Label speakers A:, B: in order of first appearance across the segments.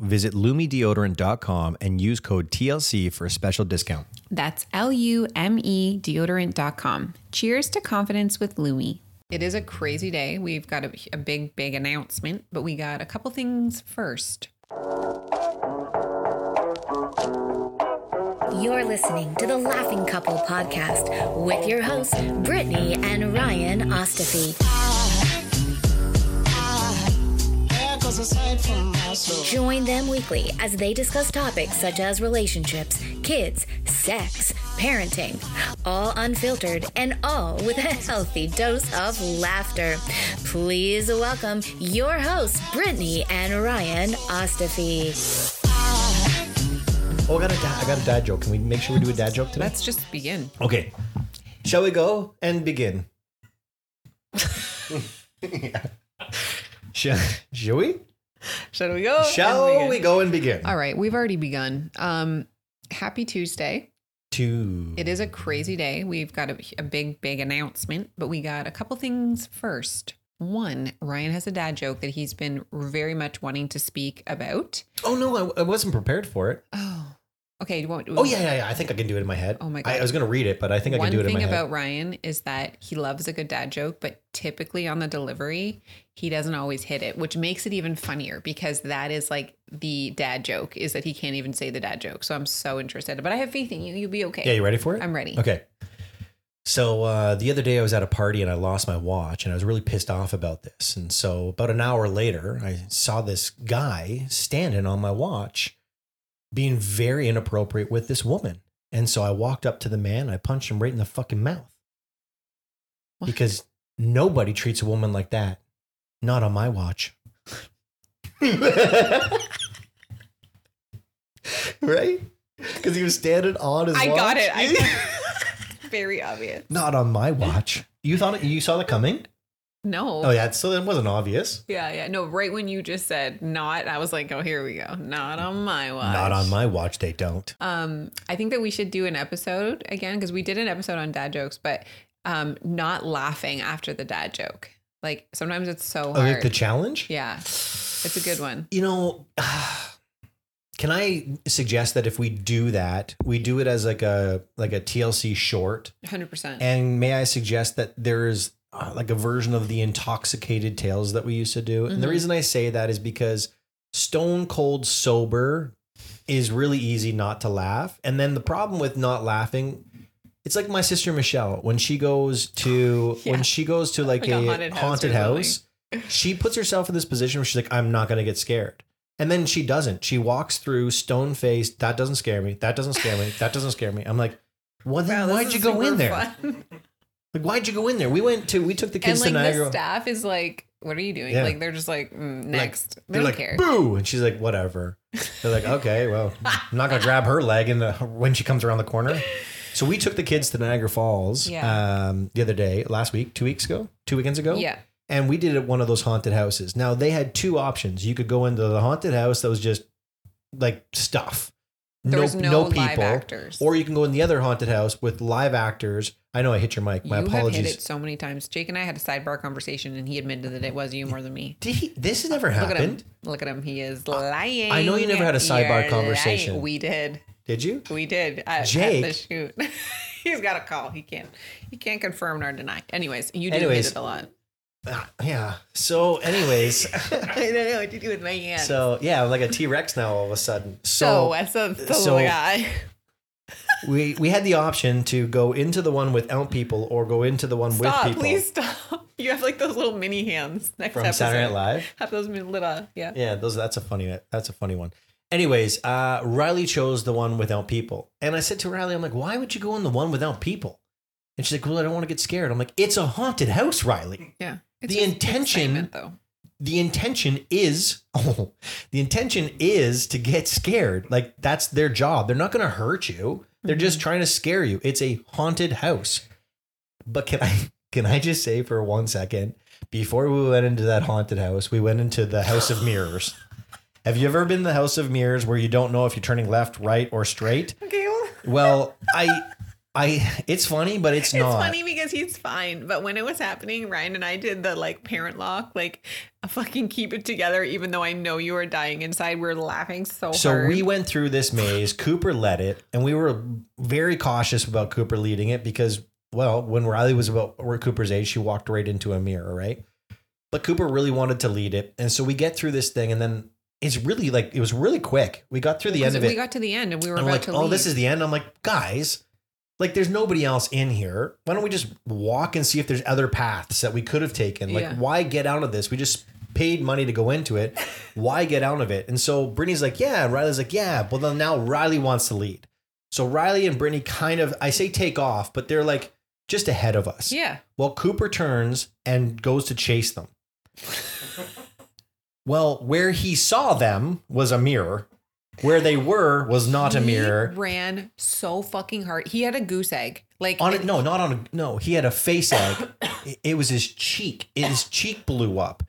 A: Visit lumedeodorant.com and use code TLC for a special discount.
B: That's L U M E deodorant.com. Cheers to confidence with Lume. It is a crazy day. We've got a, a big, big announcement, but we got a couple things first.
C: You're listening to the Laughing Couple podcast with your hosts, Brittany and Ryan Ostafy. Join them weekly as they discuss topics such as relationships, kids, sex, parenting, all unfiltered and all with a healthy dose of laughter. Please welcome your hosts, Brittany and Ryan Ostafy.
A: Oh, I got a dad, I got a dad joke. Can we make sure we do a dad joke today?
B: Let's just begin.
A: Okay. Shall we go and begin? shall, shall we?
B: Shall we go?
A: Shall we go and begin?
B: All right, we've already begun. Um, happy Tuesday.
A: Two.
B: It is a crazy day. We've got a, a big, big announcement, but we got a couple things first. One, Ryan has a dad joke that he's been very much wanting to speak about.
A: Oh no, I, I wasn't prepared for it.
B: Oh, okay. You want,
A: Oh yeah, yeah, yeah. I think I can do it in my head.
B: Oh my God.
A: I was gonna read it, but I think I
B: One
A: can do it in my head. One thing about.
B: Ryan is that he loves a good dad joke, but typically on the delivery, he doesn't always hit it, which makes it even funnier because that is like the dad joke is that he can't even say the dad joke. So I'm so interested, but I have faith in you. You'll be okay.
A: Yeah, you ready for it?
B: I'm ready.
A: Okay. So uh, the other day I was at a party and I lost my watch and I was really pissed off about this. And so about an hour later, I saw this guy standing on my watch being very inappropriate with this woman. And so I walked up to the man, I punched him right in the fucking mouth.
B: What?
A: Because nobody treats a woman like that. Not on my watch. right? Because he was standing on his
B: I
A: watch.
B: got it. I very obvious.
A: Not on my watch. You thought it, you saw it coming?
B: No.
A: Oh yeah, so it wasn't obvious.
B: Yeah, yeah. No, right when you just said not, I was like, oh, here we go. Not on my watch.
A: Not on my watch. They don't.
B: Um, I think that we should do an episode again because we did an episode on dad jokes, but um, not laughing after the dad joke. Like sometimes it's so
A: Oh,
B: hard.
A: like the challenge.
B: yeah, it's a good one.
A: You know, can I suggest that if we do that, we do it as like a like a TLC short?
B: Hundred percent.
A: And may I suggest that there's uh, like a version of the intoxicated tales that we used to do? And the
B: Mhm.
A: reason I say that is because stone cold sober is really easy not to laugh. And then the problem with not laughing, it's like my sister Michelle when she goes to
B: Yeah.
A: when she goes to like,
B: Like a
A: a,
B: haunted
A: haunted,
B: house
A: house, she puts herself in this position where she's like, I'm not gonna get scared. And then she doesn't. She walks through stone faced. That doesn't scare me. That doesn't scare me. That doesn't scare me. I'm like, well,
B: Wow,
A: why'd you go in there?
B: fun.
A: Like, why'd you go in there? We went to, we took the
B: and
A: kids
B: like
A: to
B: the staff is like, "What are you doing?"
A: Yeah.
B: Like they're just like, mm, "Next." they
A: They're
B: don't
A: like,
B: care.
A: boo. And she's like, whatever. They're like, okay, well, I'm not going to grab her leg in the, when she comes around the corner. So we took the kids to Niagara Falls
B: Yeah.
A: um, the other day, last week, two weeks ago, two weekends ago.
B: Yeah.
A: And we did it at one of those haunted houses. Now they had two options. You could go into the haunted house that was just like stuff.
B: There was no live actors.
A: Or you can go in the other haunted house with live actors. I know I hit your mic. My
B: you
A: apologies.
B: have hit it so many times. Jake and I had a sidebar conversation, and he admitted that it was you more than me.
A: Did he, this has never
B: Look at him.
A: happened.
B: Look at him. He is lying.
A: I know you never had a sidebar
B: You're
A: conversation.
B: lying. We did.
A: Did you?
B: We did at, at
A: Jake.
B: the shoot. He's got a call. He can't. He can't confirm nor deny. Anyways, you did
A: Anyways.
B: hit it a lot.
A: Ah, yeah. So, anyways,
B: I don't know what to do with my hands.
A: so yeah, I'm like a T Rex now all of a sudden.
B: So
A: So,
B: what's up, the
A: so-
B: guy?
A: we we had the option to go into the one without people or go into the one
B: Stop,
A: with people
B: please stop. You have like those little mini hands next
A: from
B: episode.
A: Saturday Night Live.
B: Have those mini little, yeah.
A: Yeah, those that's a funny that's a funny one. Anyways, uh, Riley chose the one without people, and I said to Riley, "I'm like, why would you go in the one without people?" And she's like, "Well, I don't want to get scared." I'm like, "It's a haunted house, Riley.
B: Yeah.
A: The intention-
B: though.
A: The intention is, oh, the intention is to get scared. Like that's their job. They're not going to hurt you. They're just trying to scare you. It's a haunted house. But can I can I just say for one second before we went into that haunted house, we went into the house of mirrors. Have you ever been in the house of mirrors where you don't know if you're turning left, right, or straight?
B: Okay, well,
A: Well, I I it's funny, but it's,
B: it's
A: not.
B: funny because he's fine. But when it was happening, Ryan and I did the like parent lock, like fucking keep it together, even though I know you are dying inside. We are laughing so,
A: So
B: hard.
A: we went through this maze. Cooper led it, and we were very cautious about Cooper leading it because, well, when Riley was about or Cooper's age, she walked right into a mirror, right? But Cooper really wanted to lead it, and so we get through this thing, and then it's really like it was really quick. We got through the end of it.
B: we got to the end and we were
A: and
B: about
A: like,
B: to
A: "Oh,
B: leave.
A: this is the end." I'm like, "Guys, like, there's nobody else in here. Why don't we just walk and see if there's other paths that we could have taken? Like,
B: Yeah.
A: why get out of this? We just paid money to go into it. Why get out of it?" And so Brittany's like, "Yeah," Riley's like, "Yeah." Well, then now Riley wants to lead. So Riley and Brittany kind of, I say take off, but they're like just ahead of us.
B: yeah.
A: Well, Cooper turns and goes to chase them. Well, where he saw them was a mirror. Where they were was not a mirror.
B: He
A: mirror.
B: ran so fucking hard. He had a goose egg. Like
A: On it, no, not on a no. He had a face egg. It- it was his cheek. His cheek blew up.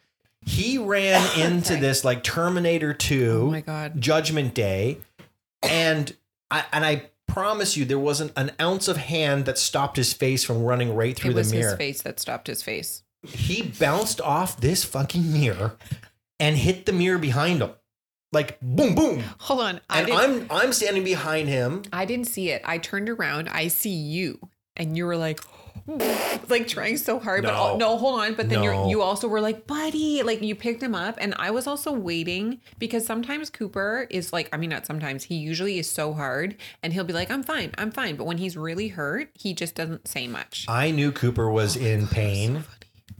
A: He ran into this like Terminator Two.
B: Oh my god.
A: Judgment Day, and I and I promise you, there wasn't an ounce of hand that stopped his face from running right through
B: It
A: the
B: was
A: mirror.
B: his face that stopped his face.
A: He bounced off this fucking mirror and hit the mirror behind him, like boom, boom.
B: Hold on. I
A: and I'm I'm standing behind him.
B: I didn't see it. I turned around. I see you, and you were like, like trying so hard. But
A: No.
B: oh, no, hold on. But then
A: No.
B: you you also were like, buddy, like you picked him up, and I was also waiting because sometimes Cooper is like, I mean, not sometimes. He usually is so hard, and he'll be like, I'm fine, I'm fine. But when he's really hurt, he just doesn't say much.
A: I knew Cooper
B: Oh
A: was in pain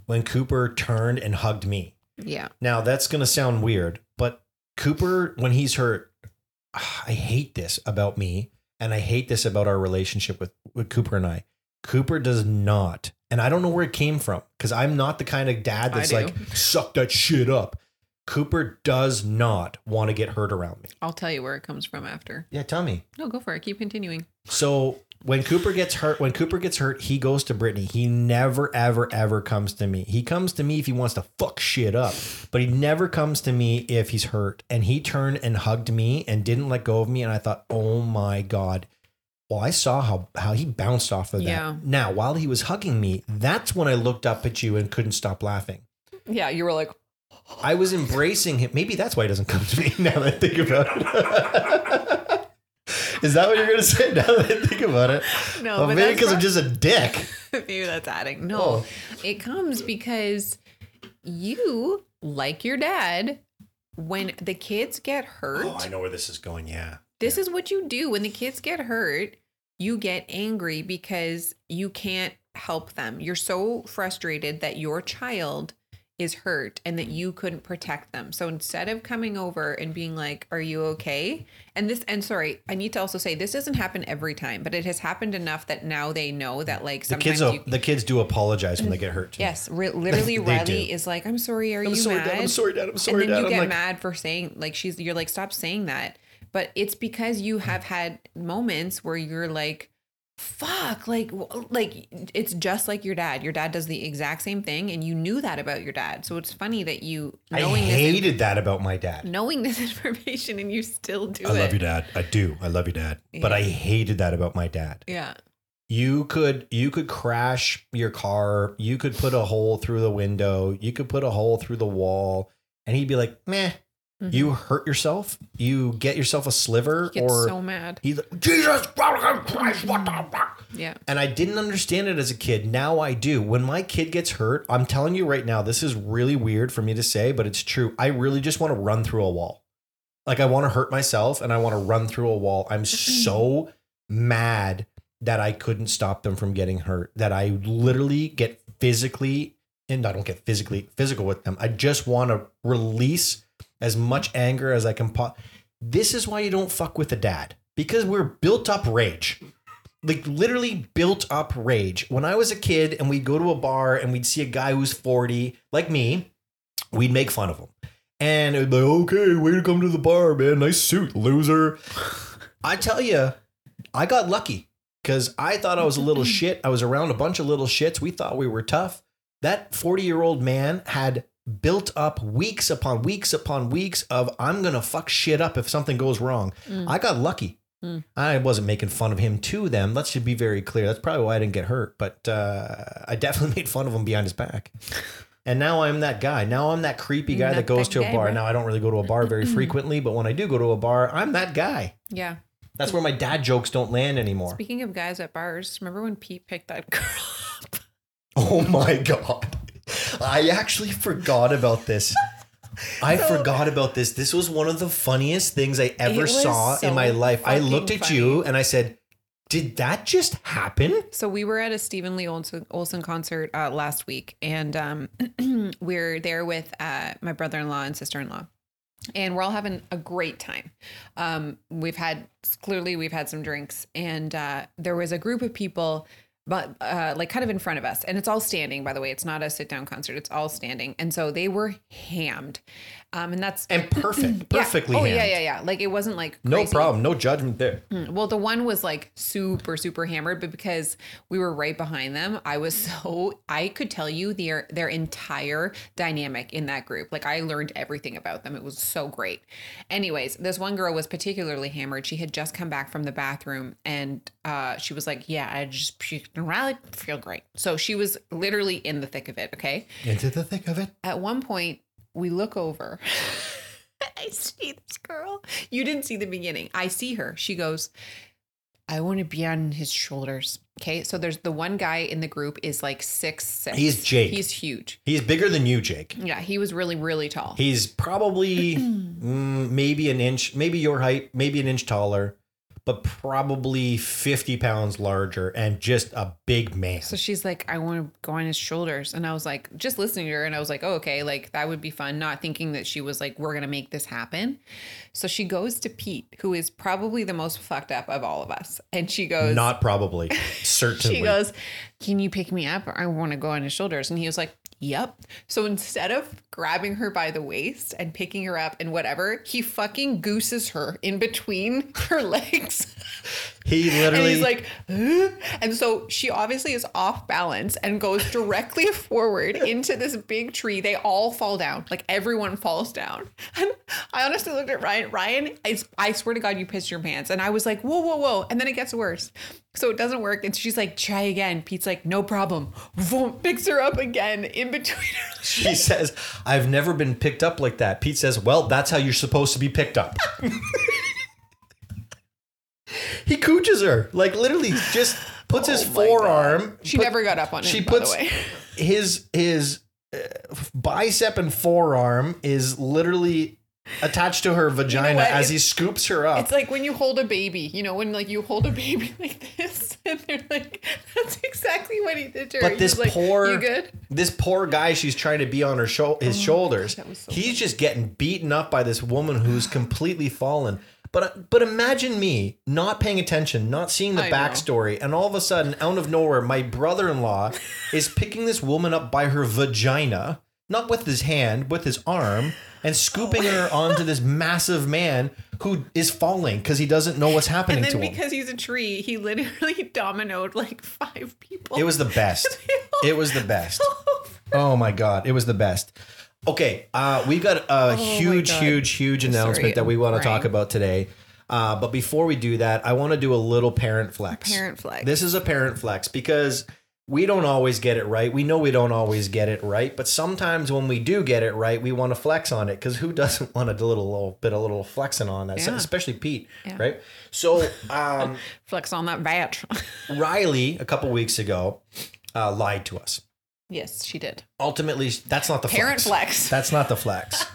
A: when Cooper turned and hugged me.
B: Yeah.
A: Now that's gonna sound weird, but Cooper, when he's hurt, I hate this about me, and I hate this about our relationship with with Cooper and I. Cooper does not, and I don't know where it came from because I'm not the kind of dad that's like suck that shit up. Cooper does not want to get hurt around me.
B: I'll tell you where it comes from after.
A: Yeah, tell me.
B: No, go for it. Keep continuing.
A: So when Cooper gets hurt, when Cooper gets hurt, he goes to Brittany. He never, ever, ever comes to me. He comes to me if he wants to fuck shit up, but he never comes to me if he's hurt. And he turned and hugged me and didn't let go of me. And I thought, oh my god. Well, I saw how how he bounced off of that.
B: Yeah.
A: Now, while he was hugging me, that's when I looked up at you and couldn't stop laughing.
B: Yeah, you were like,
A: I was embracing him. Maybe that's why he doesn't come to me now that I think about it. Is that what you're gonna say now that I think about it?
B: No, but
A: maybe
B: that's
A: because I'm just a dick.
B: Maybe that's adding. No,
A: Oh.
B: it comes because you, like your dad, when the kids get hurt,
A: Oh, I know where this is going. Yeah.
B: this is what you do. When the kids get hurt, you get angry because you can't help them. You're so frustrated that your child is hurt and that you couldn't protect them. So instead of coming over and being like, "Are you okay?" and this and sorry, I need to also say this doesn't happen every time, but it has happened enough that now they know that like
A: The kids,
B: you
A: the kids do apologize when they get hurt. too.
B: Yes, re- literally, Riley
A: do.
B: is like, "I'm sorry. Are
A: I'm
B: you
A: sorry,
B: mad?"
A: Dad. I'm sorry, Dad. I'm sorry,
B: and then
A: Dad.
B: you get
A: like-
B: mad for saying like she's. You're like, "Stop saying that." But it's because you have had moments where you're like, "Fuck!" Like, like it's just like your dad. Your dad does the exact same thing, and you knew that about your dad. So it's funny that you
A: I
B: knowing this,
A: hated that about my dad.
B: knowing this information, and you still do
A: I
B: it.
A: love your Dad. I do. I love your Dad. But I hated that about my dad.
B: Yeah.
A: You could you could crash your car. You could put a hole through the window. You could put a hole through the wall, and he'd be like, "Meh."
B: Mhm.
A: You hurt yourself. You get yourself a sliver,
B: gets
A: or
B: so mad.
A: he's like, Jesus Christ, what the fuck?
B: Yeah.
A: And I didn't understand it as a kid. Now I do. When my kid gets hurt, I'm telling you right now, this is really weird for me to say, but it's true. I really just want to run through a wall. Like I want to hurt myself and I want to run through a wall. I'm so mad that I couldn't stop them from getting hurt. That I literally get physically, and I don't get physically physical with them. I just want to release as much anger as I can. Po- this is why you don't fuck with a dad because we're built up rage. Like literally built up rage. When I was a kid and we'd go to a bar and we'd see a guy who's 40, like me, we'd make fun of him. And it'd be like, okay, way to come to the bar, man. Nice suit, loser. I tell you, I got lucky because I thought I was a little shit. I was around a bunch of little shits. We thought we were tough. That 40 year old man had built up weeks upon weeks upon weeks of I'm going to fuck shit up if something goes wrong. I got lucky.
B: Mm.
A: I wasn't making fun of him to them. Let's just be very clear. That's probably why I didn't get hurt, but uh, I definitely made fun of him behind his back. And now I'm that guy. Now I'm that creepy guy
B: Not
A: that goes
B: that
A: to a
B: guy,
A: bar.
B: bro.
A: Now I don't really go to a bar very frequently, but when I do go to a bar, I'm that guy.
B: Yeah.
A: That's where my dad jokes don't land anymore.
B: Speaking of guys at bars, remember when Pete picked that girl up?
A: Oh my god. I actually forgot about this. I
B: So-
A: forgot about this. This was one of the funniest things I ever saw
B: so
A: in my life. I looked at
B: fucking
A: you and I said, "Did that just happen?"
B: So we were at a Steven Lee Olsen, Olsen concert uh, last week, and um, we're there with uh, my brother-in-law and sister-in-law, and we're all having a great time. Um, we've had clearly we've had some drinks, and uh, there was a group of people, but uh, like kind of in front of us, and it's all standing. By the way, it's not a sit-down concert; it's all standing, and so they were hammed, um, and that's
A: And perfect,
B: yeah.
A: perfectly.
B: Oh yeah, yeah, yeah. Like it wasn't like
A: No
B: crazy.
A: problem, no judgment there.
B: Well, the one was like super, super hammered, but because we were right behind them, I was so I could tell you their their entire dynamic in that group. Like I learned everything about them. It was so great. Anyways, this one girl was particularly hammered. She had just come back from the bathroom and uh, she was like, "Yeah, I just really feel great." So she was literally in the thick of it. Okay.
A: Into the thick of it.
B: At one point, we look over. I see this girl. You didn't see the beginning. I see her. She goes, I want to be on his shoulders. Okay. So there's the one guy in the group is like six, six.
A: He's Jake.
B: He's huge.
A: He's bigger than you, Jake.
B: Yeah. He was really, really tall.
A: He's probably mm, maybe an inch, maybe your height, maybe an inch taller, but probably 50 pounds larger and just a big man.
B: So she's like, I want to go on his shoulders. And I was like, just listening to her. And I was like, oh, okay, like that would be fun. Not thinking that she was like, we're going to make this happen. So she goes to Pete, who is probably the most fucked up of all of us. And she goes,
A: Not probably, certainly.
B: she goes, Can you pick me up? I want to go on his shoulders. And he was like, Yep. So instead of grabbing her by the waist and picking her up and whatever, he fucking gooses her in between her legs.
A: He literally.
B: And he's like, "Huh?" and so she obviously is off balance and goes directly forward into this big tree. They all fall down, like everyone falls down. And I honestly looked at Ryan. Ryan, I, I swear to God, you pissed your pants. And I was like, whoa, whoa, whoa. And then it gets worse. So it doesn't work. And she's like, try again. Pete's like, no problem. Boom, picks her up again in between her.
A: she says, I've never been picked up like that. Pete says, Well, that's how you're supposed to be picked up. He cooches her, like literally just puts his
B: Oh my
A: forearm.
B: She
A: put-
B: never got up on him,
A: She puts
B: the way.
A: his his uh, bicep and forearm is literally attached to her vagina
B: what?
A: as
B: It's-
A: he scoops her up.
B: It's like when you hold a baby, you know, when like you hold a baby like this, and they're like, that's exactly what he did to her.
A: But this
B: like,
A: poor,
B: you
A: this poor guy, she's trying to be on her sho- his shoulders.
B: that was so
A: He's just getting beaten up by this woman who's completely fallen. But uh, but imagine me not paying attention, not seeing the
B: I know.
A: backstory, and all of a sudden, out of nowhere, my brother-in-law is picking this woman up by her vagina, not with his hand, with his arm, and oh. scooping her onto this massive man who is falling because he doesn't know what's happening
B: And then
A: to him.
B: because he's a tree, he literally dominoed like five people.
A: It was the best. It was the best. Oh my god, it was the best. Okay, uh, we got a huge,
B: God.
A: huge, huge announcement
B: Sorry,
A: that we want to talk about today. Uh, but before we do that, I want to do a little parent flex.
B: Parent flex.
A: This is a parent flex because we don't always get it right. We know we don't always get it right, but sometimes when we do get it right, we want to flex on it because who doesn't want a little, little bit, a little flexing on that,
B: Yeah.
A: especially Pete,
B: Yeah.
A: right? So, um,
B: Flex on that batch.
A: Riley, a couple weeks ago, uh, lied to us.
B: Yes, she did.
A: ultimately that's not the
B: Parent
A: flex.
B: flex.
A: That's not the flex.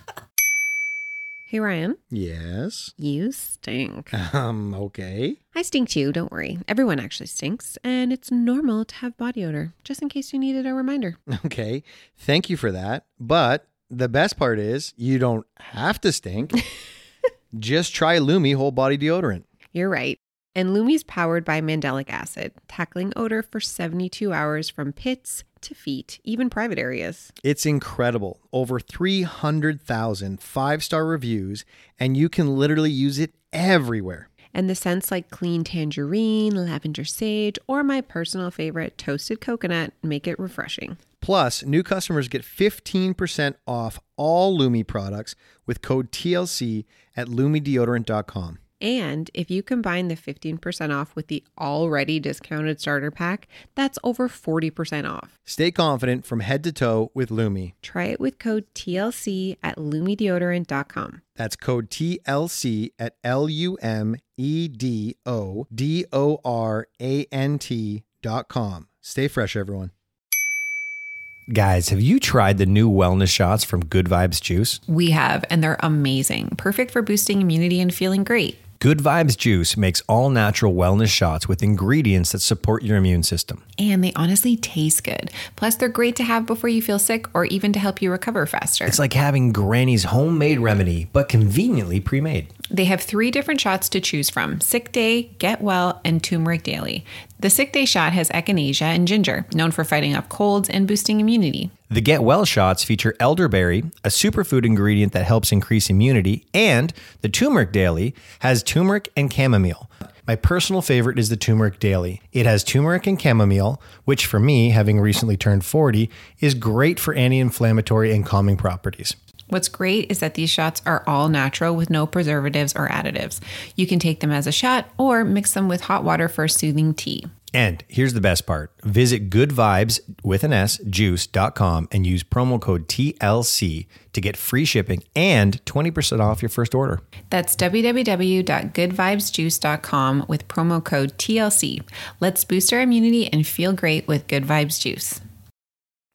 B: Hey, Ryan,
D: Yes.
B: you stink.
D: Um, okay.
B: I stink too, don't worry. Everyone actually stinks, and it's normal to have body odor, just in case you needed a reminder.
D: Okay. Thank you for that. But the best part is you don't have to stink. Just try Lume whole body deodorant.
B: You're right. And Lume's powered by mandelic acid, tackling odor for 72 hours from pits to feet, even private areas.
D: It's incredible. Over 300,000 five star reviews, and you can literally use it everywhere.
B: And the scents like clean tangerine, lavender sage, or my personal favorite, toasted coconut, make it refreshing.
D: Plus, new customers get 15% off all Lume products with code TLC at lumedeodorant.com.
B: And if you combine the 15% off with the already discounted starter pack, that's over 40% off.
D: Stay confident from head to toe with Lume.
B: Try it with code TLC at lumedeodorant.com.
D: That's code TLC at L U M E D O D O R A N T dot com. Stay fresh, everyone.
A: Guys, have you tried the new wellness shots from Good Vibes Juice?
B: We have, and they're amazing, perfect for boosting immunity and feeling great.
A: Good Vibes Juice makes all natural wellness shots with ingredients that support your immune system.
B: And they honestly taste good. Plus, they're great to have before you feel sick or even to help you recover faster.
A: It's like having Granny's homemade remedy, but conveniently pre made.
B: They have three different shots to choose from Sick Day, Get Well, and Turmeric Daily. The Sick Day shot has echinacea and ginger, known for fighting off colds and boosting immunity.
A: The Get Well shots feature elderberry, a superfood ingredient that helps increase immunity, and the Turmeric Daily has turmeric and chamomile. My personal favorite is the Turmeric Daily. It has turmeric and chamomile, which for me, having recently turned 40, is great for anti inflammatory and calming properties.
B: What's great is that these shots are all natural with no preservatives or additives. You can take them as a shot or mix them with hot water for a soothing tea.
A: And here's the best part visit goodvibes with an S juice.com and use promo code TLC to get free shipping and 20% off your first order.
B: That's www.goodvibesjuice.com with promo code TLC. Let's boost our immunity and feel great with Good Vibes Juice.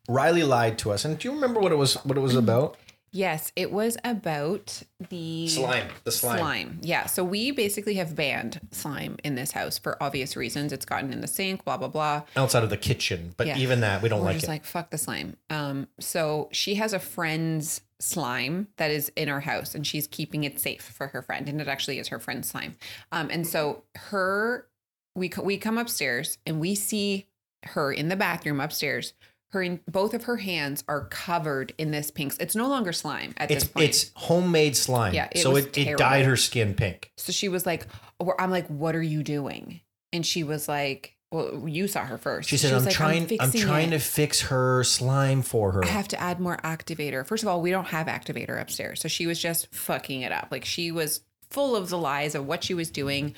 A: Riley lied to us. And do you remember what it was what it was about?
B: Yes, it was about the
A: Slime, the slime. Slime.
B: Yeah. So we basically have banned slime in this house for obvious reasons. It's gotten in the sink, blah blah blah.
A: Outside of the kitchen, but
B: Yeah.
A: even that we don't
B: We're
A: like
B: just
A: it.
B: like fuck the slime. Um. So she has a friend's slime that is in our house, and she's keeping it safe for her friend, and it actually is her friend's slime. Um. And so her, we we come upstairs and we see her in the bathroom upstairs. Her both of her hands are covered in this pink. It's no longer slime at
A: it's
B: this point.
A: it's homemade slime.
B: Yeah, it
A: so it, it dyed her skin pink.
B: So she was like, I'm like, what are you doing? And she was like, well, you saw her first.
A: She said,
B: was
A: "I'm
B: like,
A: trying. I'm,
B: fixing
A: trying
B: it.
A: to fix her slime for her."
B: I have to add more activator. First of all, we don't have activator upstairs. So she was just fucking it up. Like she was full of the lies of what she was doing.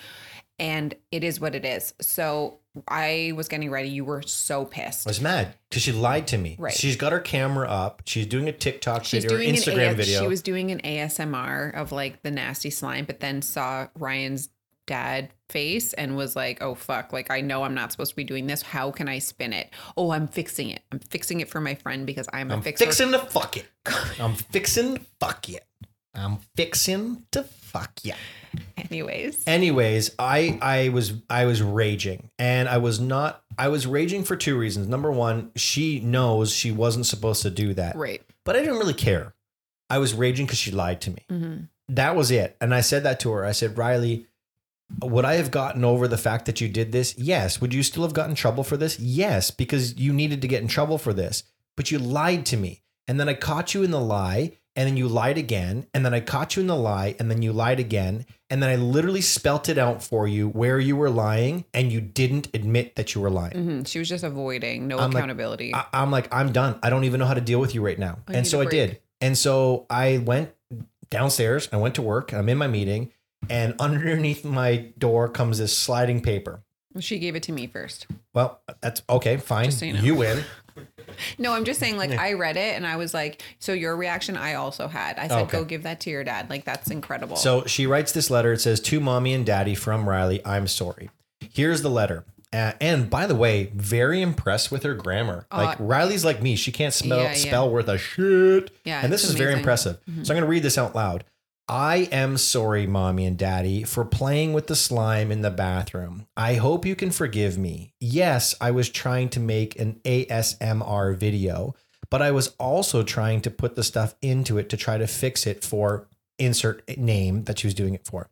B: And it is what it is. So I was getting ready. You were so pissed.
A: I was mad because she lied to me.
B: Right.
A: She's got her camera up. She's doing a TikTok
B: She's
A: video or
B: doing
A: Instagram
B: an AS-
A: video.
B: She was doing an ASMR of like the nasty slime, but then saw Ryan's dad face and was like, "Oh fuck! Like I know I'm not supposed to be doing this. How can I spin it? Oh, I'm fixing it. I'm fixing it for my friend because I'm a
A: I'm
B: fixer."
A: fixing to fuck it. I'm fixing fuck it. I'm fixing to fuck you.
B: Anyways,
A: Anyways, I I was I was raging, and I was not. I was raging for two reasons. Number one, she knows she wasn't supposed to do that,
B: right.
A: but I didn't really care. I was raging because she lied to me.
B: hmm
A: That was it. And I said that to her. I said, Riley, would I have gotten over the fact that you did this? Yes. Would you still have gotten trouble for this? Yes, because you needed to get in trouble for this. But you lied to me. And then I caught you in the lie, and then you lied again. And then I caught you in the lie, and then you lied again. And then I literally spelt it out for you where you were lying, and you didn't admit that you were lying.
B: hmm She was just avoiding no
A: I'm like,
B: accountability.
A: I, I'm like, I'm done. I don't even know how to deal with you right now.
B: I
A: and so I did. And so I went downstairs. I went to work. I'm in my meeting, and underneath my door comes this sliding paper.
B: she gave it to me first.
A: Well, that's okay. Fine.
B: Just so you know.
A: you win.
B: No, I'm just saying, like, I read it and I was like, so your reaction I also had. I said,
A: Okay.
B: go give that to your dad. Like, that's incredible.
A: So she writes this letter. It says, To mommy and daddy from Riley, I'm sorry. Here's the letter. Uh, and by the way, very impressed with her grammar. Like
B: Uh,
A: Riley's like me; she can't spell
B: yeah, yeah.
A: spell worth a shit.
B: Yeah,
A: and this
B: it's
A: is very
B: amazing.
A: Impressive. So I'm going to read this out loud. I am sorry, mommy and daddy, for playing with the slime in the bathroom. I hope you can forgive me. Yes, I was trying to make an ASMR video, but I was also trying to put the stuff into it to try to fix it for insert name that she was doing it for.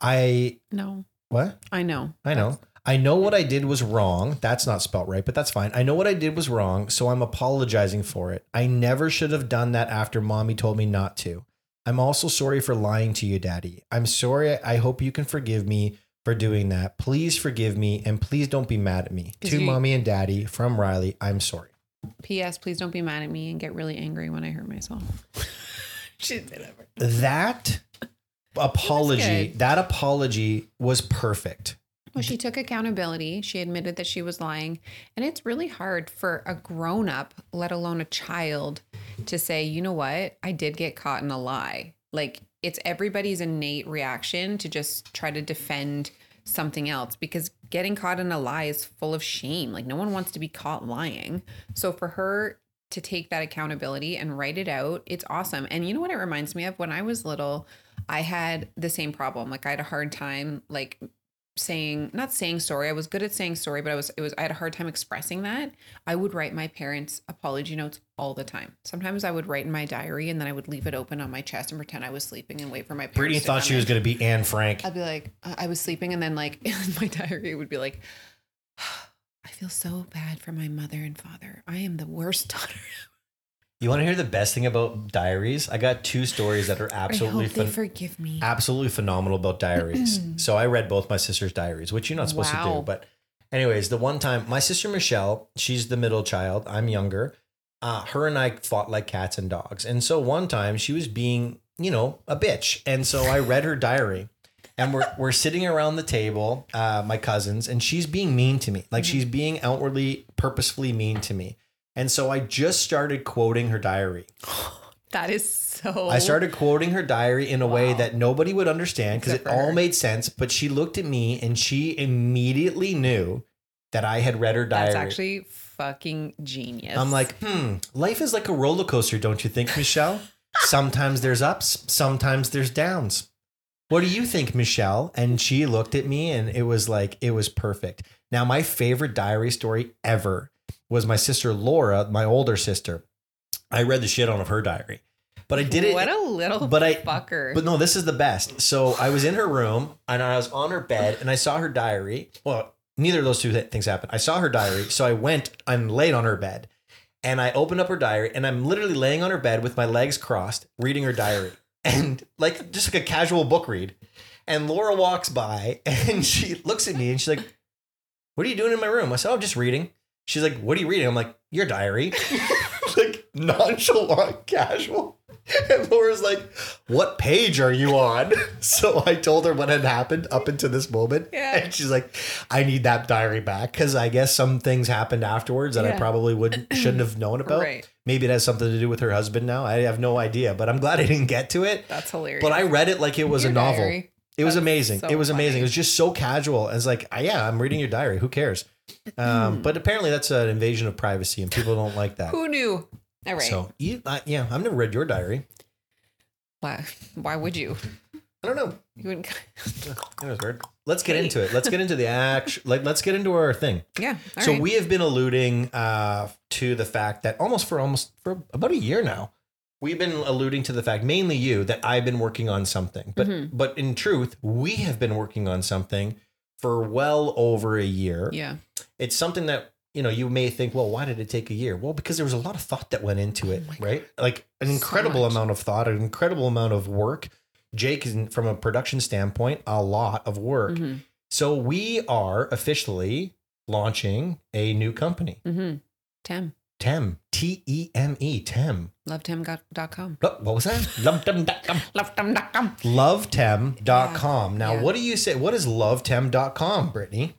A: I,
B: No,
A: what?
B: I know.
A: I know. I know what I did was wrong. That's not spelt right, but that's fine. I know what I did was wrong, so I'm apologizing for it. I never should have done that after mommy told me not to. I'm also sorry for lying to you, daddy. I'm sorry. I hope you can forgive me for doing that. Please forgive me and please don't be mad at me. To
B: you-
A: mommy and daddy from Riley, I'm sorry.
B: P.S. Please don't be mad at me and get really angry when I hurt myself. she did it.
A: That apology,
B: good.
A: that apology was perfect.
B: Well, she took accountability. She admitted that she was lying. And it's really hard for a grown up, let alone a child, to say, you know what? I did get caught in a lie. Like it's everybody's innate reaction to just try to defend something else because getting caught in a lie is full of shame. Like no one wants to be caught lying. So for her to take that accountability and write it out, it's awesome. And you know what it reminds me of? When I was little, I had the same problem. Like I had a hard time like saying not saying sorry. I was good at saying sorry, but I was it was I had a hard time expressing that. I would write my parents apology notes all the time. Sometimes I would write in my diary and then I would leave it open on my chest and pretend I was sleeping and wait for my parents.
A: Brittany
B: to
A: thought she was going to be Anne Frank.
B: I'd be like, uh, I was sleeping, and then like in my diary, it would be like, I feel so bad for my mother and father. I am the worst daughter.
A: You want to hear the best thing about diaries? I got two stories that are absolutely
B: I hope they
A: phen-
B: forgive me.
A: absolutely phenomenal about diaries. so I read both my sister's diaries, which you're not supposed to
B: Wow.
A: do. But anyways, the one time my sister Michelle, she's the middle child. I'm younger. Uh, her and I fought like cats and dogs. And so one time she was being, you know, a bitch. And so I read her diary. And we're we're sitting around the table, uh, my cousins, and she's being mean to me. Like she's being outwardly, purposefully mean to me. And so I just started quoting her diary.
B: That is so.
A: I started quoting her diary in a way that nobody would understand because it all
B: her.
A: made sense. But she looked at me and she immediately knew that I had read her diary.
B: That's actually fucking genius.
A: I'm like, hmm, life is like a roller coaster, don't you think, Michelle? sometimes there's ups, sometimes there's downs. What do you think, Michelle? And she looked at me and it was like, it was perfect. Now, my favorite diary story ever was my sister Laura, my older sister. I read the shit out of her diary, but I did it.
B: What a little
A: but I-
B: fucker.
A: But no, this is the best. So I was in her room and I was on her bed and I saw her diary. Well, neither of those two things happened. I saw her diary. So I went, I'm laid on her bed and I opened up her diary and I'm literally laying on her bed with my legs crossed, reading her diary and like just like a casual book read. And Laura walks by and she looks at me and she's like, What are you doing in my room? I said, Oh, I'm just reading. She's like, What are you reading? I'm like, Your diary. like nonchalant, casual. And Laura's like, What page are you on? So I told her what had happened up until this moment.
B: Yeah.
A: And she's like, I need that diary back because I guess some things happened afterwards that I probably wouldn't shouldn't have known about.
B: Right.
A: Maybe it has something to do with her husband now. I have no idea, but I'm glad I didn't get to it.
B: That's hilarious.
A: But I read it like it was
B: Your
A: a novel.
B: diary.
A: It was
B: That's
A: amazing.
B: so
A: it was amazing. It was just so casual. It's like, yeah, I'm reading your diary. Who cares? Um, but apparently, that's an invasion of privacy, and people don't like that.
B: Who knew? All right.
A: So, you, uh, yeah, I've never read your diary.
B: why, why would you?
A: I don't know.
B: You wouldn't.
A: That was weird. Let's get into it. Let's get into the act. Like, let's get into our thing.
B: yeah.
A: so
B: right.
A: we have been alluding uh, to the fact that almost for almost for about a year now, we've been alluding to the fact, mainly you, that I've been working on something. But
B: Mhm.
A: but in truth, we have been working on something for well over a year.
B: Yeah.
A: It's something that you know you may think, well, why did it take a year? Well, because there was a lot of thought that went into it,
B: Oh my God.
A: right? Like an
B: So
A: incredible
B: much.
A: amount of thought, an incredible amount of work. Jake is from a production standpoint, a lot of work.
B: Mm-hmm.
A: So we are officially launching a new company,
B: Mm-hmm. TEME.
A: TEME, T E M E, TEME.
B: LoveTEME.com.
A: Oh, What was that? LoveTEME.com.
B: LoveTEME.com.
A: LoveTEME.com. Now,
B: Yeah.
A: what do you say? What is loveTEME.com, Brittany?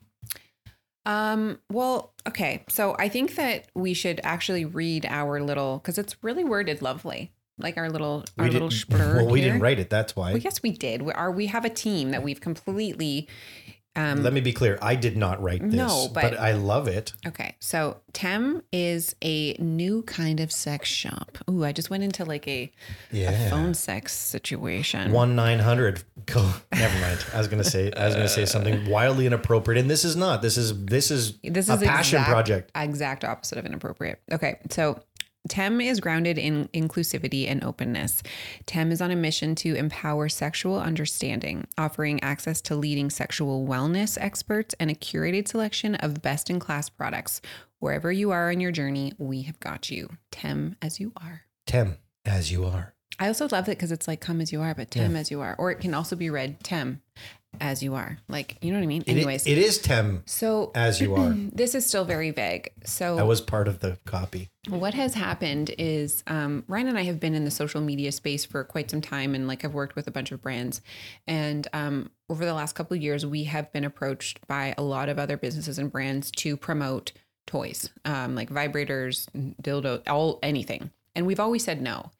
B: Um, well, okay. So I think that we should actually read our little because it's really worded lovely. Like our little our little
A: didn't, well, we
B: here.
A: didn't write it. That's why.
B: Well, yes, we did. We are we have a team that we've completely Um,
A: Let me be clear. I did not write this,
B: No,
A: but,
B: but-
A: I love it.
B: Okay, so TEME is a new kind of sex shop. Ooh, I just went into like a, a phone sex situation.
A: One nine hundred. Never mind. I was gonna say. I was gonna say something wildly inappropriate, and this is not. This is this is
B: This is a
A: passion
B: exact-
A: project.
B: Exact opposite of inappropriate. Okay, so TEME is grounded in inclusivity and openness. TEME is on a mission to empower sexual understanding, offering access to leading sexual wellness experts and a curated selection of best in class products. Wherever you are in your journey, we have got you. TEME as you are.
A: TEME, as you are.
B: I also love it because it's like come as you are, but TEME as you are. Or it can also be read TEME as you are. Like, you know what I mean?
A: It
B: Anyways.
A: it is TEME,
B: so
A: as you are.
B: this is still very vague. So
A: I was part of the copy.
B: what has happened is um, Ryan and I have been in the social media space for quite some time, and like I've worked with a bunch of brands. And um, over the last couple of years, we have been approached by a lot of other businesses and brands to promote toys, um, like vibrators, dildo, all anything. And we've always said no.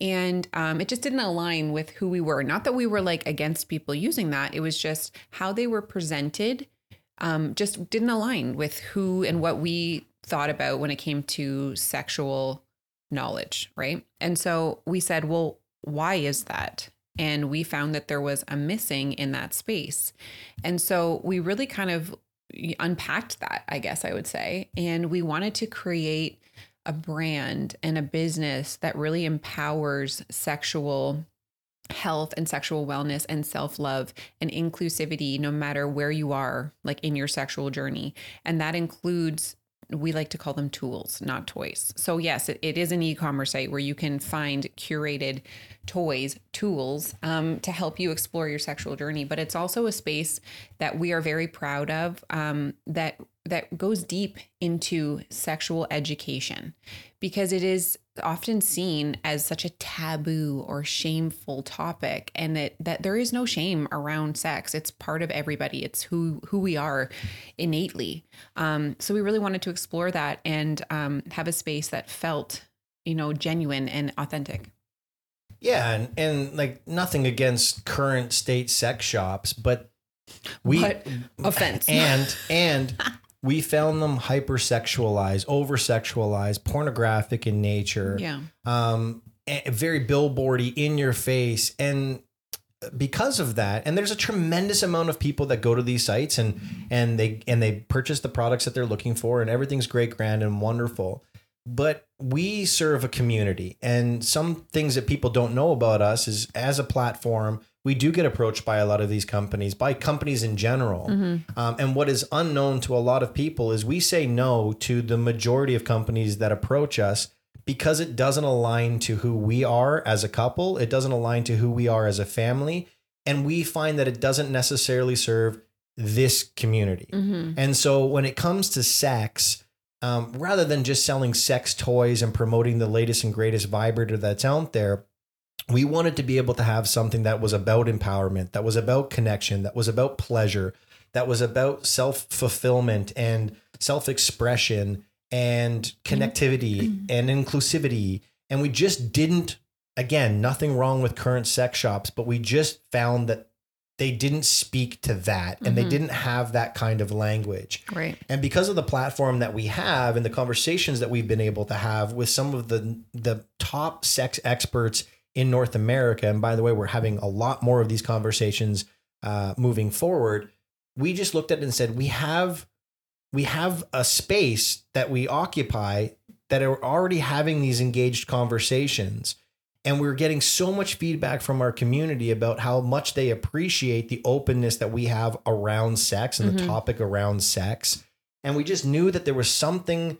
B: And um, it just didn't align with who we were. Not that we were like against people using that. It was just how they were presented um, just didn't align with who and what we thought about when it came to sexual knowledge, right? And so we said, well, why is that? And we found that there was a missing in that space. And so we really kind of unpacked that, I guess I would say. And we wanted to create a brand and a business that really empowers sexual health and sexual wellness and self-love and inclusivity no matter where you are like in your sexual journey. And that includes we like to call them tools not toys. So yes it, it is an e-commerce site where you can find curated toys tools um, to help you explore your sexual journey. But it's also a space that we are very proud of um, that that goes deep into sexual education because it is often seen as such a taboo or shameful topic and that that there is no shame around sex. It's part of everybody. It's who who we are innately. Um, so we really wanted to explore that and um, have a space that felt you know genuine and authentic.
A: Yeah, and, and like nothing against current state sex shops, but we
B: offense.
A: and and we found them hypersexualized, over sexualized, pornographic in nature.
B: yeah
A: um, very billboardy in your face. And because of that, and there's a tremendous amount of people that go to these sites and and they and they purchase the products that they're looking for, and everything's great, grand, and wonderful. But we serve a community, and some things that people don't know about us is as a platform, we do get approached by a lot of these companies, by companies in general. Um, and what is unknown to a lot of people is we say no to the majority of companies that approach us because it doesn't align to who we are as a couple. It doesn't align to who we are as a family. And we find that it doesn't necessarily serve this community. And so when it comes to sex, um, rather than just selling sex toys and promoting the latest and greatest vibrator that's out there, we wanted to be able to have something that was about empowerment, that was about connection, that was about pleasure, that was about self fulfillment and self expression and connectivity mm-hmm. and inclusivity. And we just didn't, again, nothing wrong with current sex shops, but we just found that they didn't speak to that and they mm-hmm. didn't have that kind of language.
B: right
A: And because of the platform that we have and the conversations that we've been able to have with some of the the top sex experts in North America, and by the way, we're having a lot more of these conversations uh, moving forward. We just looked at it and said we have we have a space that we occupy that are already having these engaged conversations. And we're getting so much feedback from our community about how much they appreciate the openness that we have around sex and the topic around sex. And we just knew that there was something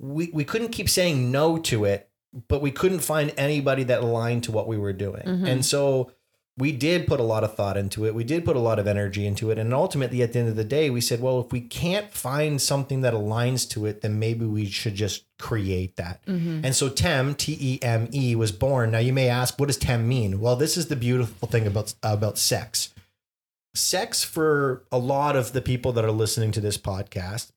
A: we, we couldn't keep saying no to it, but we couldn't find anybody that aligned to what we were doing. Mm-hmm. And so we did put a lot of thought into it. We did put a lot of energy into it. And ultimately, at the end of the day, we said, well, if we can't find something that aligns to it, then maybe we should just create that. Mm-hmm. And so TEME, T E M E, was born. Now, you may ask, what does TEME mean? Well, this is the beautiful thing about, about sex. Sex, for a lot of the people that are listening to this podcast,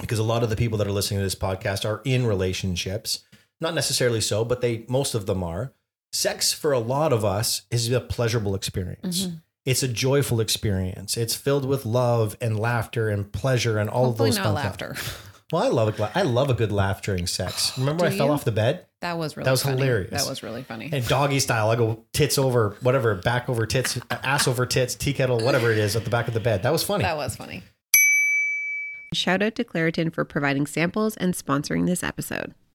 A: because a lot of the people that are listening to this podcast are in relationships, not necessarily so, but they most of them are sex for a lot of us is a pleasurable experience. Mm-hmm. It's a joyful experience. It's filled with love and laughter and pleasure and all
B: Hopefully
A: of those
B: not
A: things.
B: laughter.
A: Well, I love a, I love a good laugh during sex. Remember, I fell
B: you?
A: off the bed
B: That was really
A: That was
B: funny.
A: hilarious.
B: That was really funny.
A: and doggy style. I go tits over, whatever, back over tits, ass over tits, tea kettle, whatever it is, at the back of the bed. That was funny.
B: That was funny.
E: Shout out to Claritin for providing samples and sponsoring this episode.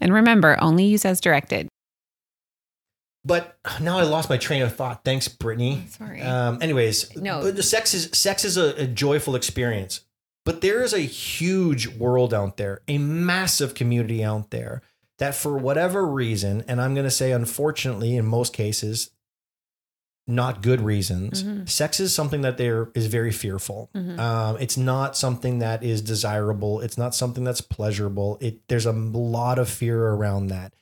B: And remember, only use as directed.
A: But now I lost my train of thought. Thanks, Brittany.
B: Sorry.
A: Um, anyways,
B: No.
A: sex is sex is a, a joyful experience. But there is a huge world out there, a massive community out there that, for whatever reason, and I'm going to say, unfortunately, in most cases, not good reasons,
B: Mhm.
A: sex is something that there is very fearful.
B: Mhm.
A: Um, it's not something that is desirable. It's not something that's pleasurable. It there's a lot of fear around that.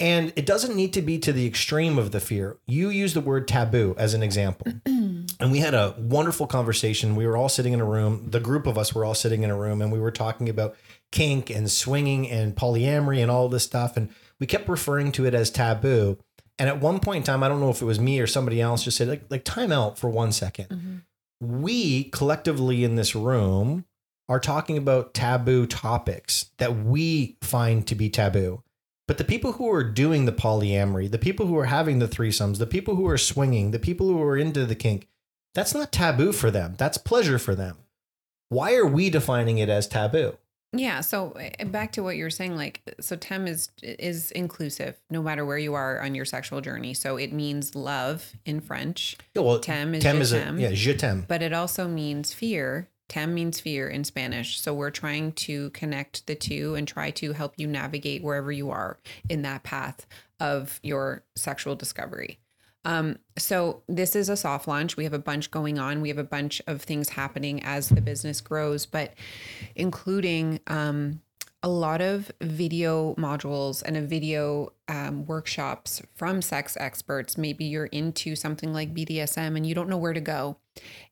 A: And it doesn't need to be to the extreme of the fear. You use the word taboo as an example. and we had a wonderful conversation. We were all sitting in a room. The group of us were all sitting in a room and we were talking about kink and swinging and polyamory and all this stuff. And we kept referring to it as taboo. And at one point in time, I don't know if it was me or somebody else just said, like, like time out for one second. Mm-hmm. We collectively in this room are talking about taboo topics that we find to be taboo. But the people who are doing the polyamory, the people who are having the threesomes, the people who are swinging, the people who are into the kink, that's not taboo for them. That's pleasure for them. Why are we defining it as taboo?
B: Yeah. So uh, back to what you were saying, like, so TEME is is inclusive, no matter where you are on your sexual journey. So it means love in French,
A: Yeah, well,
B: TEME is
A: tem
B: je
A: is a, yeah, je t'aime.
B: but it also means fear. TEME means fear in Spanish. So we're trying to connect the two and try to help you navigate wherever you are in that path of your sexual discovery. Um, so this is a soft launch. We have a bunch going on. We have a bunch of things happening as the business grows, but including um, a lot of video modules and a video um, workshops from sex experts. Maybe you're into something like BDSM and you don't know where to go.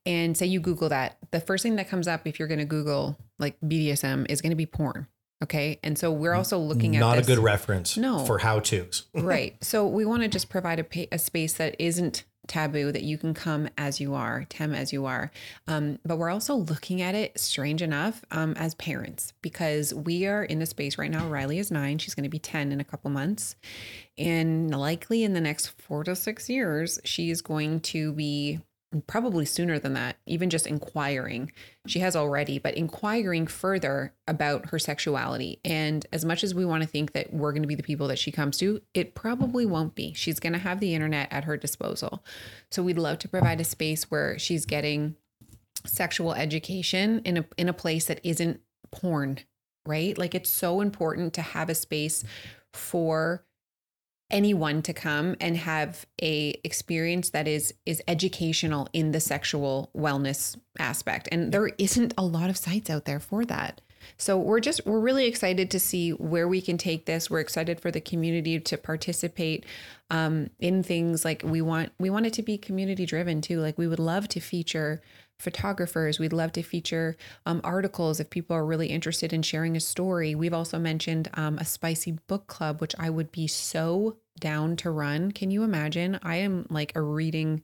B: And say you Google that, the first thing that comes up if you're going to Google like BDSM is going to be porn. Okay. And so we're also looking at
A: Not a good reference
B: No.
A: for how to's.
B: right. So we want to just provide a, a space that isn't taboo, that you can come as you are, TEME as you are. Um, but we're also looking at it, strange enough, um, as parents, because we are in a space right now. Riley is nine. She's going to be 10 in a couple months. And likely in the next four to six years, she is going to be probably sooner than that, even just inquiring. She has already, but inquiring further about her sexuality. And as much as we want to think that we're going to be the people that she comes to, it probably won't be. She's going to have the internet at her disposal. So we'd love to provide a space where she's getting sexual education in a in a place that isn't porn, right? Like it's so important to have a space for anyone to come and have a experience that is is educational in the sexual wellness aspect. And there isn't a lot of sites out there for that. So we're just we're really excited to see where we can take this. We're excited for the community to participate um, in things like we want we want it to be community driven too. Like we would love to feature photographers. We'd love to feature um, articles if people are really interested in sharing a story. We've also mentioned um, a spicy book club, which I would be so down to run. Can you imagine? I am like a reading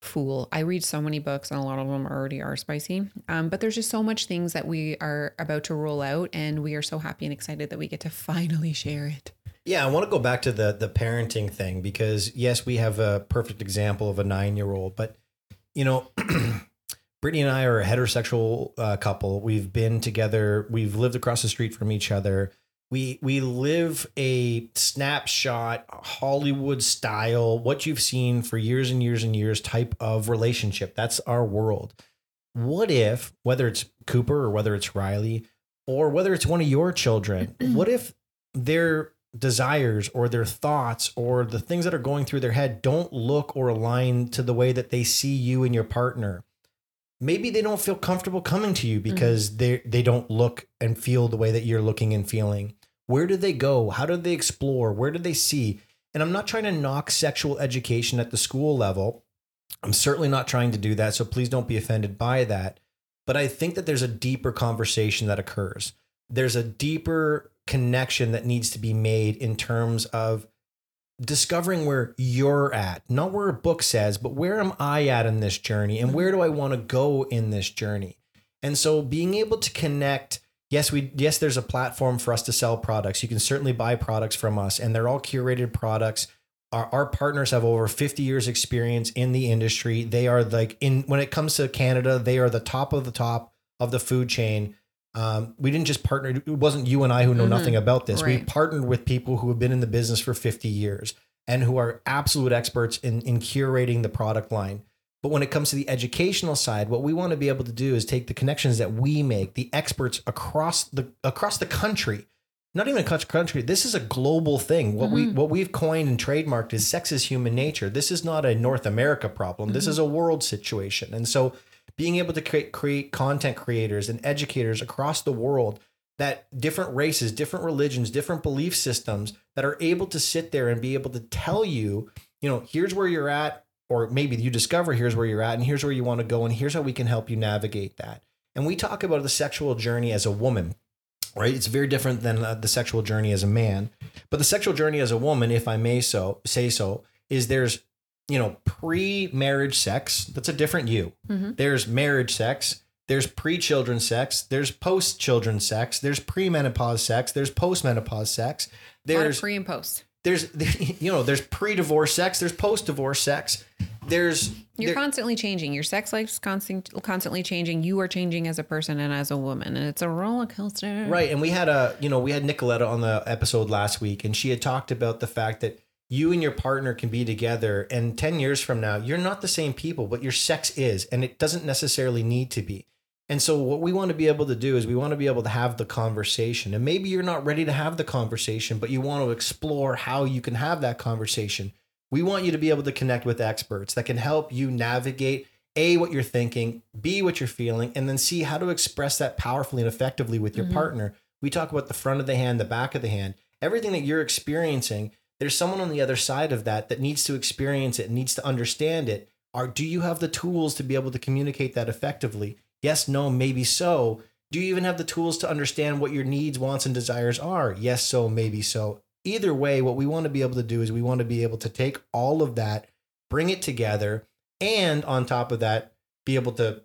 B: fool. I read so many books and a lot of them already are spicy. Um, but there's just so much things that we are about to roll out and we are so happy and excited that we get to finally share it.
A: Yeah, I want to go back to the the parenting thing because yes, we have a perfect example of a nine year old, but you know, Brittany and I are a heterosexual uh, couple. We've been together. We've lived across the street from each other. We we live a snapshot Hollywood style, what you've seen for years and years and years type of relationship. That's our world. What if, whether it's Cooper or whether it's Riley, or whether it's one of your children, what if their desires or their thoughts or the things that are going through their head don't look or align to the way that they see you and your partner? Maybe they don't feel comfortable coming to you because mm-hmm. they they don't look and feel the way that you're looking and feeling. Where do they go? How do they explore? Where do they see? And I'm not trying to knock sexual education at the school level. I'm certainly not trying to do that, so please don't be offended by that. But I think that there's a deeper conversation that occurs. There's a deeper connection that needs to be made in terms of discovering where you're at, not where a book says, but where am I at in this journey and where do I want to go in this journey? And so being able to connect, yes, we yes, there's a platform for us to sell products. You can certainly buy products from us, and they're all curated products. Our, our partners have over 50 years experience in the industry. They are like in when it comes to Canada, they are the top of the top of the food chain. Um, we didn't just partner. It wasn't you and I who know mm-hmm. nothing about this. Right. We partnered with people who have been in the business for 50 years and who are absolute experts in, in curating the product line. But when it comes to the educational side, what we want to be able to do is take the connections that we make, the experts across the across the country, not even a country. This is a global thing. What mm-hmm. we what we've coined and trademarked is sex is human nature. This is not a North America problem. Mm-hmm. This is a world situation. And so being able to create, create content creators and educators across the world that different races, different religions, different belief systems that are able to sit there and be able to tell you, you know, here's where you're at, or maybe you discover here's where you're at, and here's where you want to go, and here's how we can help you navigate that. And we talk about the sexual journey as a woman, right? It's very different than uh, the sexual journey as a man. But the sexual journey as a woman, if I may so say so, is there's you know, pre marriage sex, that's a different you. Mm-hmm. There's marriage sex, there's pre children sex, there's post children sex, there's pre menopause sex, there's post menopause sex. There's
B: pre and post.
A: There's, you know, there's pre divorce sex, there's post divorce sex. There's,
B: you're there, constantly changing. Your sex life's constant, constantly changing. You are changing as a person and as a woman, and it's a roller coaster.
A: Right. And we had a, you know, we had Nicoletta on the episode last week, and she had talked about the fact that you and your partner can be together and 10 years from now you're not the same people but your sex is and it doesn't necessarily need to be. And so what we want to be able to do is we want to be able to have the conversation. And maybe you're not ready to have the conversation but you want to explore how you can have that conversation. We want you to be able to connect with experts that can help you navigate a what you're thinking b what you're feeling and then see how to express that powerfully and effectively with your mm-hmm. partner. We talk about the front of the hand the back of the hand. Everything that you're experiencing there's someone on the other side of that that needs to experience it, needs to understand it. Are do you have the tools to be able to communicate that effectively? Yes, no, maybe so. Do you even have the tools to understand what your needs, wants, and desires are? Yes, so, maybe so. Either way, what we want to be able to do is we want to be able to take all of that, bring it together, and on top of that, be able to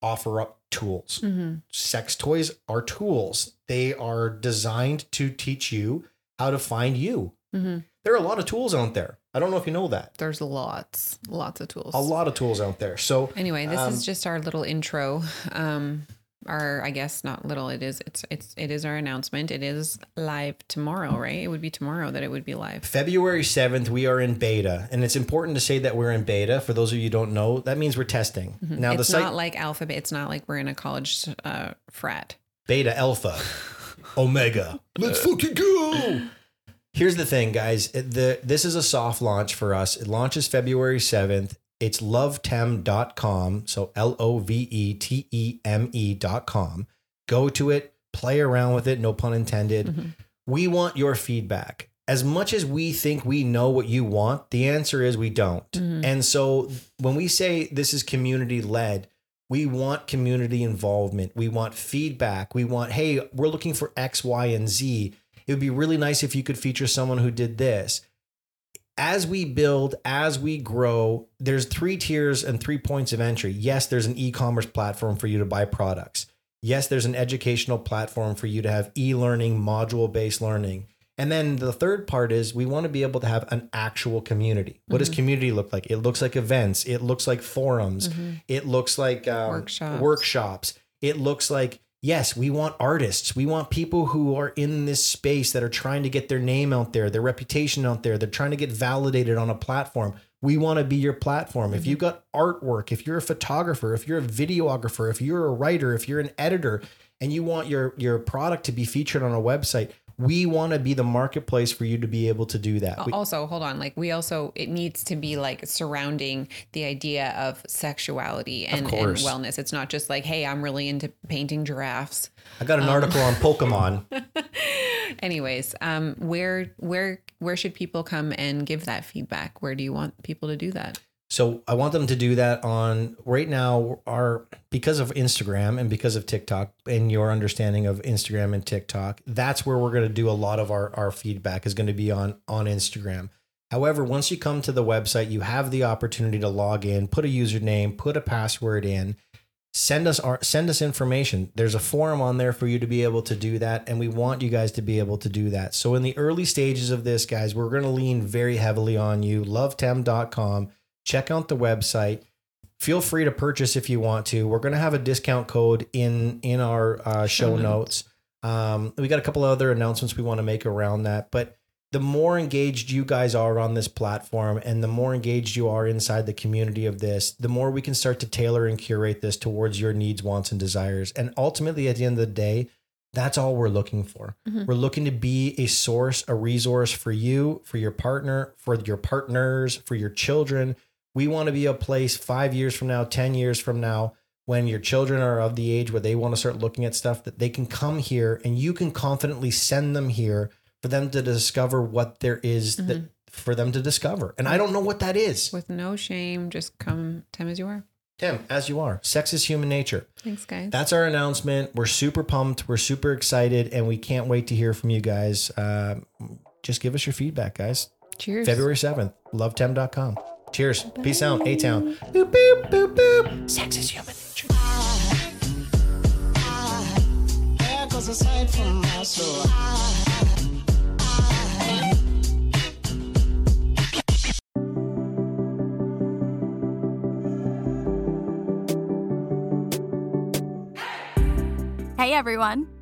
A: offer up tools. Mm-hmm. Sex toys are tools. They are designed to teach you how to find you. Mm-hmm. There are a lot of tools out there. I don't know if you know that.
B: There's lots, lots of tools.
A: A lot of tools out there. So
B: anyway, this um, is just our little intro. Um, our, I guess not little. It is. It's. It's. It is our announcement. It is live tomorrow, right? It would be tomorrow that it would be live.
A: February seventh, we are in beta, and it's important to say that we're in beta. For those of you who don't know, that means we're testing.
B: Mm-hmm. Now it's the site, not like alphabet. It's not like we're in a college uh, frat.
A: Beta, alpha, omega. Let's fucking go. Here's the thing, guys. The this is a soft launch for us. It launches February 7th. It's loveteme.com. So L O V E T E M E.com. Go to it, play around with it, no pun intended. Mm-hmm. We want your feedback. As much as we think we know what you want, the answer is we don't. Mm-hmm. And so when we say this is community led, we want community involvement. We want feedback. We want, hey, we're looking for X, Y, and Z it would be really nice if you could feature someone who did this. as we build, as we grow, there's three tiers and three points of entry. Yes, there's an e-commerce platform for you to buy products. Yes, there's an educational platform for you to have e-learning, module-based learning. And then the third part is we want to be able to have an actual community. What does community look like? It looks like events. It looks like forums. It looks like um,
B: Workshops.
A: workshops. It looks like yes, we want artists. We want people who are in this space that are trying to get their name out there, their reputation out there. They're trying to get validated on a platform. We want to be your platform. If mm-hmm. you've got artwork, if you're a photographer, if you're a videographer, if you're a writer, if you're an editor, and you want your your product to be featured on a website, we want to be the marketplace for you to be able to do that.
B: Also hold on like we also it needs to be like surrounding the idea of sexuality and, and wellness. It's not just like hey i'm really into painting giraffes.
A: I got an article on Pokemon.
B: anyways um where where where should people come and give that feedback? Where do you want people to do that
A: So I want them to do that on right now our because of Instagram and because of TikTok and your understanding of Instagram and TikTok, that's where we're going to do a lot of our, our feedback is going to be on on Instagram. However, once you come to the website, you have the opportunity to log in, put a username, put a password in, send us our send us information. There's a forum on there for you to be able to do that, and we want you guys to be able to do that. So in the early stages of this, guys, we're going to lean very heavily on you. LoveTEME.com. Check out the website. Feel free to purchase if you want to. We're going to have a discount code in in our uh, show notes. Um, we got a couple of other announcements we want to make around that, but the more engaged you guys are on this platform and the more engaged you are inside the community of this, the more we can start to tailor and curate this towards your needs, wants, and desires. And ultimately, at the end of the day, that's all we're looking for. We're looking to be a source, a resource for you, for your partner, for your partners, for your children. We want to be a place five years from now, 10 years from now, when your children are of the age where they want to start looking at stuff that they can come here and you can confidently send them here for them to discover what there is that for them to discover. And I don't know what that is.
B: with no shame just come TEME, as you are
A: TEME, as you are, sex is human nature.
B: thanks guys
A: That's our announcement. We're super pumped. We're super excited, and we can't wait to hear from you guys. Um, just give us your feedback, guys.
B: cheers
A: February 7th, loveTEME.com. Cheers. Peace out, A Town. Boop, boop, boop, boop. Sex is human nature.
F: Hey everyone,